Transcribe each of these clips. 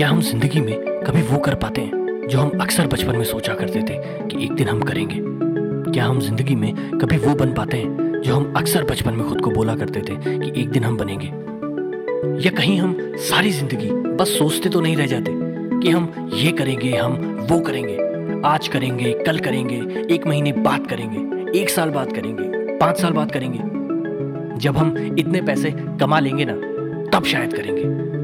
क्या हम ज़िंदगी में कभी वो कर पाते हैं जो हम अक्सर बचपन में सोचा करते थे कि एक दिन हम करेंगे? क्या हम ज़िंदगी में कभी वो बन पाते हैं जो हम अक्सर बचपन में खुद को बोला करते थे कि एक दिन हम बनेंगे? या कहीं हम सारी ज़िंदगी बस सोचते तो नहीं रह जाते कि हम ये करेंगे, हम वो करेंगे, आज करेंगे, कल करेंगे, एक महीने बाद करेंगे, एक साल बाद करेंगे, पाँच साल बाद करेंगे। जब हम इतने पैसे कमा लेंगे ना, तब शायद करेंगे।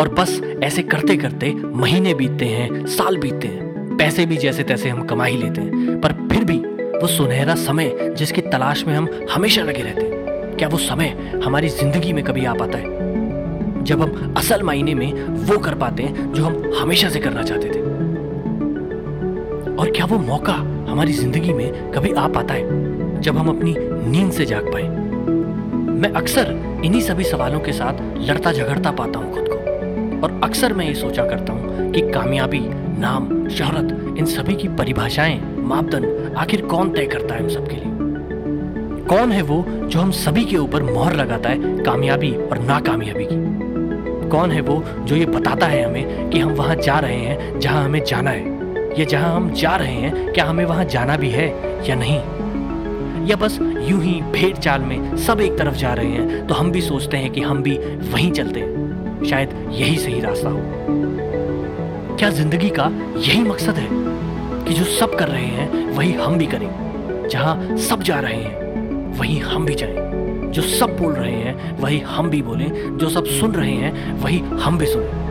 और बस ऐसे करते करते महीने बीतते हैं, साल बीतते हैं। पैसे भी जैसे तैसे हम कमा ही लेते हैं, पर फिर भी वो सुनहरा समय जिसकी तलाश में हम हमेशा लगे रहते हैं। क्या वो समय हमारी ज़िंदगी में कभी आ पाता है? जब हम असल मायने में वो कर पाते हैं जो हम हमेशा से करना चाहते थे। और क्या वो मौका हमारी ज़िंदगी में कभी आ पाता है? जब हम अपनी नींद से जाग पाए। मैं अक्सर इन्हीं सभी सवालों के साथ लड़ता झगड़ता पाता हूँ खुद को। और अक्सर मैं ये सोचा करता हूँ कि कामयाबी, नाम, शहरत, इन सभी की परिभाषाएँ, मापदंड, आखिर कौन तय करता है हम सबके लिए? कौन है वो जो हम सभी के ऊपर मोहर लगाता है कामयाबी और नाकामयाबी की? कौन है वो जो ये बताता है हमें कि हम वहाँ जा रहे हैं, जहाँ हमें जाना है? या जहाँ हम जा रहे हैं, क्या हमें वहाँ जाना भी है या नहीं? या बस यूँ ही भेड़ चाल में सब एक तरफ़ जा रहे हैं तो हम भी सोचते हैं कि हम भी वहीं चलते हैं। शायद यही सही रास्ता हो। क्या ज़िंदगी का यही मकसद है कि जो सब कर रहे हैं, वही हम भी करें? जहाँ सब जा रहे हैं, वही हम भी जाएँ। जो सब बोल रहे हैं, वही हम भी बोलें। जो सब सुन रहे हैं, वही हम भी सुने।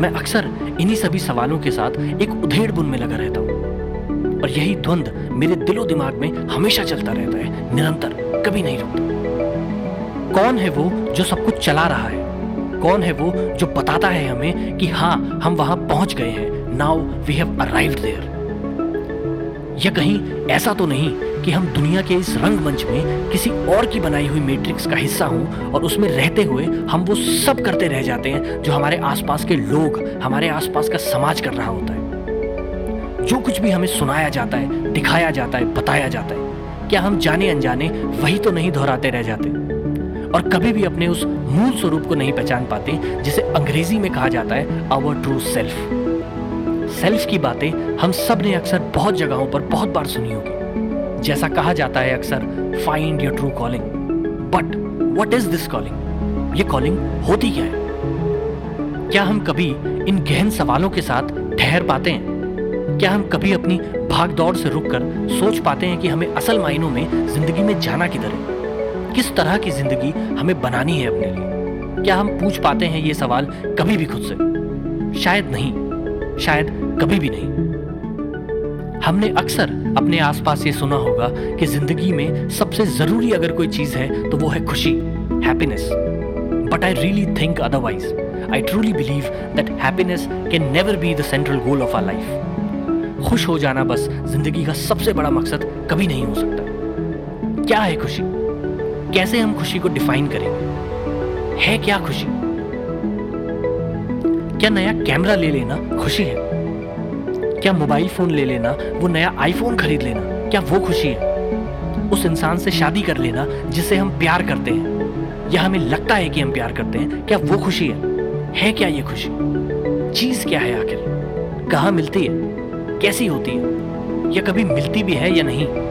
मैं अक्सर इन्हीं सभी सवालों के साथ एक उधेड़ बुन में लगा रहता हूँ। और यही द्वंद मेरे दिलो दिमाग में हमेशा चलता रहता है, निरंतर, कभी नहीं रुकता। कौन है वो जो सब कुछ चला रहा है? कौन है वो जो बताता है हमें कि हाँ हम वहाँ पहुँच गए हैं। Now we have arrived there या कहीं ऐसा तो नहीं कि हम दुनिया के इस रंगमंच में किसी और की बनाई हुई मैट्रिक्स का हिस्सा हूँ और उसमें रहते हुए हम वो सब करते रह जाते हैं जो हमारे आसपास के लोग, हमारे आसपास का समाज कर रहा होता है। जो कुछ भी हमें सुनाया जाता है, दिखाया जाता है, बताया जाता है, क्या हम जाने अनजाने वही तो नहीं दोहराते रह जाते? और कभी भी अपने उस मूल स्वरूप को नहीं पहचान पाते, जिसे अंग्रेज़ी में कहा जाता है आवर ट्रू सेल्फ सेल्फ की बातें हम सबने अक्सर बहुत जगहों पर बहुत बार सुनी होगी। जैसा कहा जाता है अक्सर find your true calling but what is this calling ये कॉलिंग होती क्या है? क्या हम कभी इन गहन सवालों के साथ ठहर पाते हैं? क्या हम कभी अपनी भाग दौड़ से रुककर सोच पाते हैं कि हमें असल मायनों में ज़िंदगी में जाना किधर है? किस तरह की ज़िंदगी हमें बनानी है अपने लिए? क्या हम पूछ पाते हैं ये सवाल कभी भी खुद से? शायद नहीं। शायद कभी भी नहीं। हमने अक्सर अपने आसपास ये सुना होगा कि ज़िंदगी में सबसे ज़रूरी अगर कोई चीज़ है तो वो है खुशी happiness but I really think otherwise I truly believe that happiness can never be the central goal of our life खुश हो जाना बस ज़िंदगी का सबसे बड़ा मकसद कभी नहीं हो सकता। क्या है खुशी? कैसे हम खुशी को डिफाइन करेंगे? है क्या खुशी? क्या नया कैमरा ले लेना खुशी है? क्या मोबाइल फ़ोन ले लेना, वो नया आईफोन खरीद लेना, क्या वो खुशी है? उस इंसान से शादी कर लेना, जिससे हम प्यार करते हैं। या हमें लगता है कि हम प्यार करते हैं, क्या वो खुशी है? है क्या ये खुशी? चीज़ क्या है आखिर? कहा मिलती है? कैसी होती है? या कभी मिलती भी है या नहीं?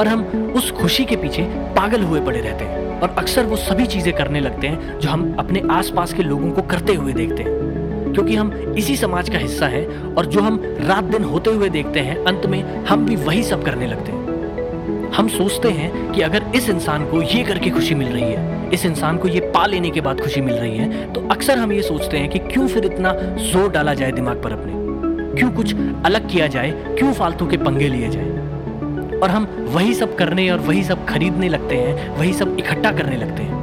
पर हम उस खुशी के पीछे पागल हुए पड़े रहते हैं और अक्सर वो सभी चीज़ें करने लगते हैं जो हम अपने आसपास के लोगों को करते हुए देखते हैं। क्योंकि हम इसी समाज का हिस्सा हैं और जो हम रात दिन होते हुए देखते हैं, अंत में हम भी वही सब करने लगते हैं। हम सोचते हैं कि अगर इस इंसान को ये करके खुशी मिल रही है, इस इंसान को ये पा लेने के बाद खुशी मिल रही है तो अक्सर हम ये सोचते हैं कि क्यों फिर इतना ज़ोर डाला जाए दिमाग पर अपने? क्यों कुछ अलग किया जाए? क्यों फालतू के पंगे लिए जाए? और हम वही सब करने और वही सब खरीदने लगते हैं, वही सब इकट्ठा करने लगते हैं।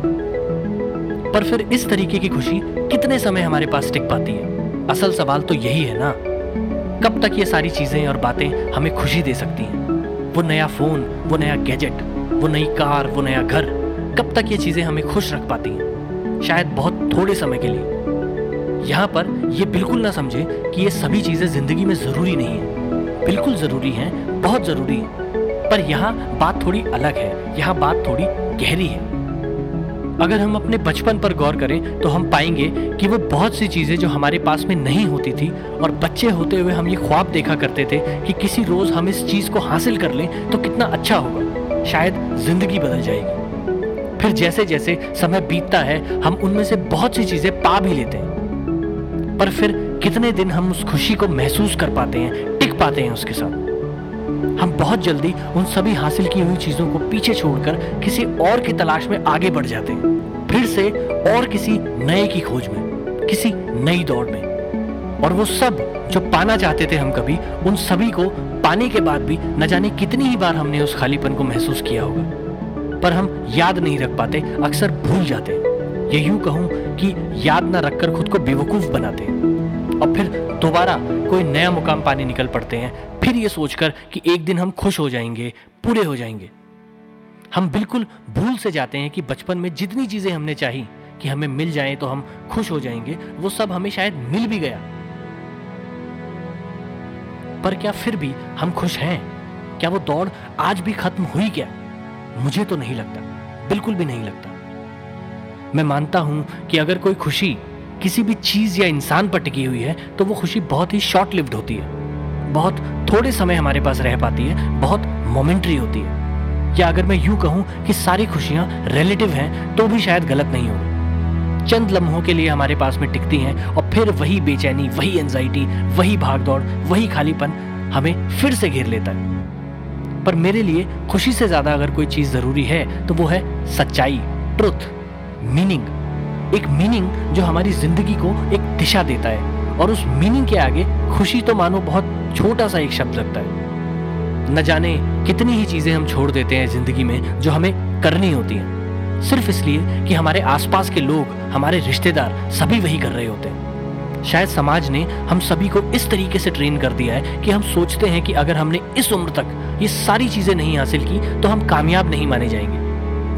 पर फिर इस तरीके की खुशी कितने समय हमारे पास टिक पाती है? असल सवाल तो यही है ना। कब तक ये सारी चीज़ें और बातें हमें खुशी दे सकती हैं? वो नया फ़ोन, वो नया गैजेट, वो नई कार, वो नया घर, कब तक ये चीज़ें हमें खुश रख पाती हैं? शायद बहुत थोड़े समय के लिए। यहाँ पर यह बिल्कुल ना समझे कि ये सभी चीज़ें ज़िंदगी में ज़रूरी नहीं है। बिल्कुल ज़रूरी हैं, बहुत ज़रूरी है। पर यहाँ बात थोड़ी अलग है, यहाँ बात थोड़ी गहरी है। अगर हम अपने बचपन पर गौर करें तो हम पाएँगे कि वो बहुत सी चीज़ें जो हमारे पास में नहीं होती थी, और बच्चे होते हुए हम ये ख्वाब देखा करते थे कि किसी रोज़ हम इस चीज़ को हासिल कर लें तो कितना अच्छा होगा। शायद ज़िंदगी बदल जाएगी। फिर जैसे जैसे समय बीतता है, हम उनमें से बहुत सी चीज़ें पा भी लेते हैं। पर फिर कितने दिन हम उस खुशी को महसूस कर पाते हैं, टिक पाते हैं उसके साथ? हम बहुत जल्दी उन सभी हासिल की हुई चीज़ों को पीछे छोड़कर किसी और की तलाश में आगे बढ़ जाते हैं। फिर से और किसी नए की खोज में, किसी नई दौड़ में। और वो सब जो पाना चाहते थे हम कभी, उन सभी को पाने के बाद भी न जाने कितनी ही बार हमने उस खालीपन को महसूस किया होगा। पर हम याद नहीं रख पाते, अक्सर भूल जाते ये यूँ कहूँ कि याद ना रखकर खुद को बेवकूफ़ बनाते और फिर दोबारा कोई नया मुकाम पाने निकल पड़ते हैं फिर ये सोचकर कि एक दिन हम खुश हो जाएँगे, पूरे हो जाएँगे। हम बिल्कुल भूल से जाते हैं कि बचपन में जितनी चीज़ें हमने चाही कि हमें मिल जाए तो हम खुश हो जाएँगे, वो सब हमें शायद मिल भी गया। पर क्या फिर भी हम खुश हैं? क्या वो दौड़ आज भी खत्म हुई क्या? मुझे तो नहीं लगता, बिल्कुल भी नहीं लगता। मैं मानता हूँ कि अगर कोई खुशी किसी भी चीज़ या इंसान पर टिकी हुई है तो वो खुशी बहुत ही शॉर्ट लिव्ड होती है। बहुत थोड़े समय हमारे पास रह पाती है, बहुत मोमेंट्री होती है। या अगर मैं यूँ कहूँ कि सारी खुशियाँ रिलेटिव हैं तो भी शायद गलत नहीं होगी चंद लम्हों के लिए हमारे पास में टिकती हैं और फिर वही बेचैनी, वही एंजाइटी वही भागदौड़, वही खालीपन हमें फिर से घेर लेता है। पर मेरे लिए खुशी से ज़्यादा अगर कोई चीज़ ज़रूरी है तो वो है सच्चाई ट्रुथ मीनिंग एक मीनिंग जो हमारी ज़िंदगी को एक दिशा देता है। और उस मीनिंग के आगे खुशी तो मानो बहुत छोटा सा एक शब्द लगता है। न जाने कितनी ही चीज़ें हम छोड़ देते हैं ज़िंदगी में जो हमें करनी होती हैं। सिर्फ़ इसलिए कि हमारे आसपास के लोग, हमारे रिश्तेदार सभी वही कर रहे होते हैं। शायद समाज ने हम सभी को इस तरीके से ट्रेन कर दिया है कि हम सोचते हैं कि अगर हमने इस उम्र तक ये सारी चीज़ें नहीं हासिल की तो हम कामयाब नहीं माने जाएँगे।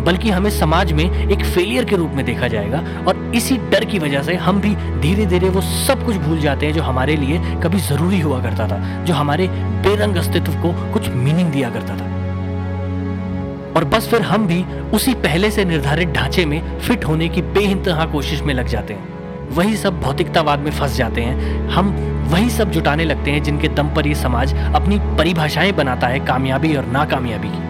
बल्कि हमें समाज में एक फेलियर के रूप में देखा जाएगा और इसी डर की वजह से हम भी धीरे धीरे वो सब कुछ भूल जाते हैं जो हमारे लिए कभी ज़रूरी हुआ करता था, जो हमारे बेरंग अस्तित्व को कुछ मीनिंग दिया करता था। और बस फिर हम भी उसी पहले से निर्धारित ढांचे में फिट होने की बेइंतहा कोशिश में लग जाते हैं। वही सब भौतिकतावाद में फंस जाते हैं। हम वही सब जुटाने लगते हैं जिनके दम पर ये समाज अपनी परिभाषाएँ बनाता है कामयाबी और नाकामयाबी की।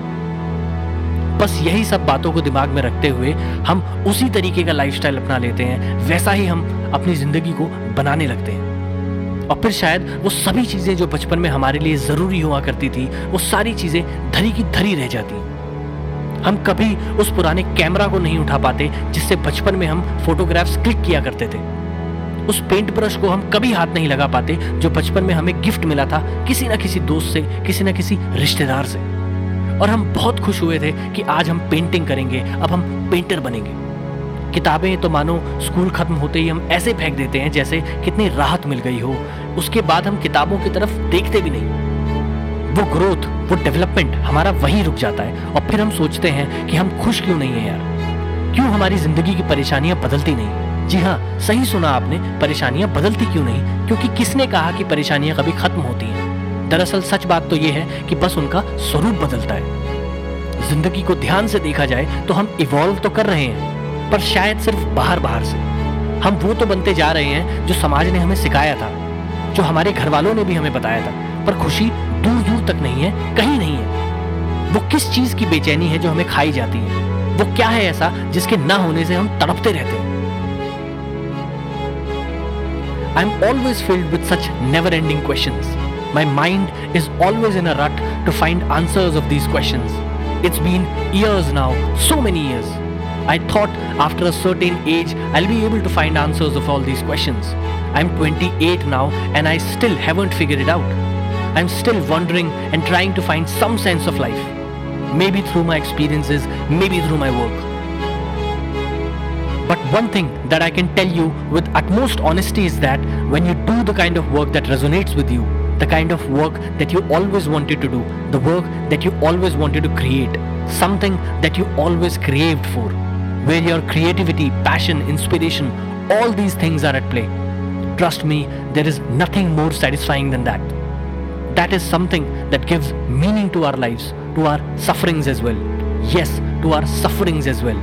बस यही सब बातों को दिमाग में रखते हुए हम उसी तरीके का लाइफस्टाइल अपना लेते हैं, वैसा ही हम अपनी ज़िंदगी को बनाने लगते हैं। और फिर शायद वो सभी चीज़ें जो बचपन में हमारे लिए ज़रूरी हुआ करती थी, वो सारी चीज़ें धरी की धरी रह जाती। हम कभी उस पुराने कैमरा को नहीं उठा पाते, जिससे बचपन में हम फोटोग्राफ्स क्लिक किया करते थे। उस पेंट ब्रश को हम कभी हाथ नहीं लगा पाते, जो बचपन में हमें गिफ्ट मिला था किसी ना किसी दोस्त से, किसी ना किसी रिश्तेदार से। और हम बहुत खुश हुए थे कि आज हम पेंटिंग करेंगे, अब हम पेंटर बनेंगे। किताबें तो मानो स्कूल खत्म होते ही हम ऐसे फेंक देते हैं जैसे कितनी राहत मिल गई हो। उसके बाद हम किताबों की तरफ़ देखते भी नहीं। वो ग्रोथ वो डेवलपमेंट हमारा वहीं रुक जाता है और फिर हम सोचते हैं कि हम खुश क्यों नहीं है यार? क्यों हमारी ज़िंदगी की परेशानियाँ बदलती नहीं? जी हाँ सही सुना आपने, परेशानियाँ बदलती क्यों नहीं? क्योंकि किसने कहा कि परेशानियाँ कभी खत्म होती हैं? दरअसल सच बात तो यह है कि बस उनका स्वरूप बदलता है। ज़िंदगी को ध्यान से देखा जाए तो हम इवॉल्व तो कर रहे हैं, पर शायद सिर्फ़ बाहर बाहर से। हम वो तो बनते जा रहे हैं जो समाज ने हमें सिखाया था, जो हमारे घर वालों ने भी हमें बताया था, पर खुशी दूर दूर तक नहीं है, कहीं नहीं है। वो किस चीज़ की बेचैनी है जो हमें खाई जाती है? वो क्या है ऐसा जिसके ना होने से हम तड़पते रहते हैं? I am always filled with such never ending questions My mind is always in a rut to find answers of these questions. It's been years now, so many years. I thought after a certain age I'll be able to find answers of all these questions. I'm 28 now and I still haven't figured it out. I'm still wondering and trying to find some sense of life. Maybe through my experiences, maybe through my work. But one thing that I can tell you with utmost honesty is that when you do the kind of work that resonates with you, the kind of work that you always wanted to do, the work that you always wanted to create, something that you always craved for, where your creativity, passion, inspiration, all these things are at play. Trust me, there is nothing more satisfying than that. That is something that gives meaning to our lives, to our sufferings as well. Yes, to our sufferings as well.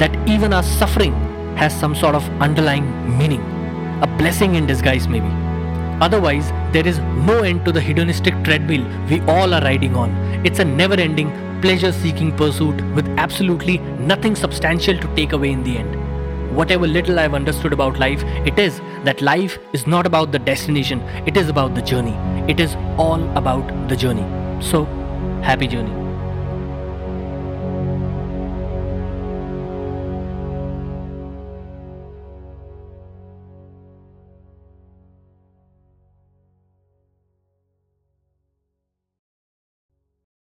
that even our suffering has some sort of underlying meaning, a blessing in disguise, maybe. Otherwise, there is no end to the hedonistic treadmill we all are riding on. It's a never ending, pleasure seeking pursuit with absolutely nothing substantial to take away in the end. Whatever little I've understood about life, it is that life is not about the destination, it is about the journey. It is all about the journey. So, happy journey.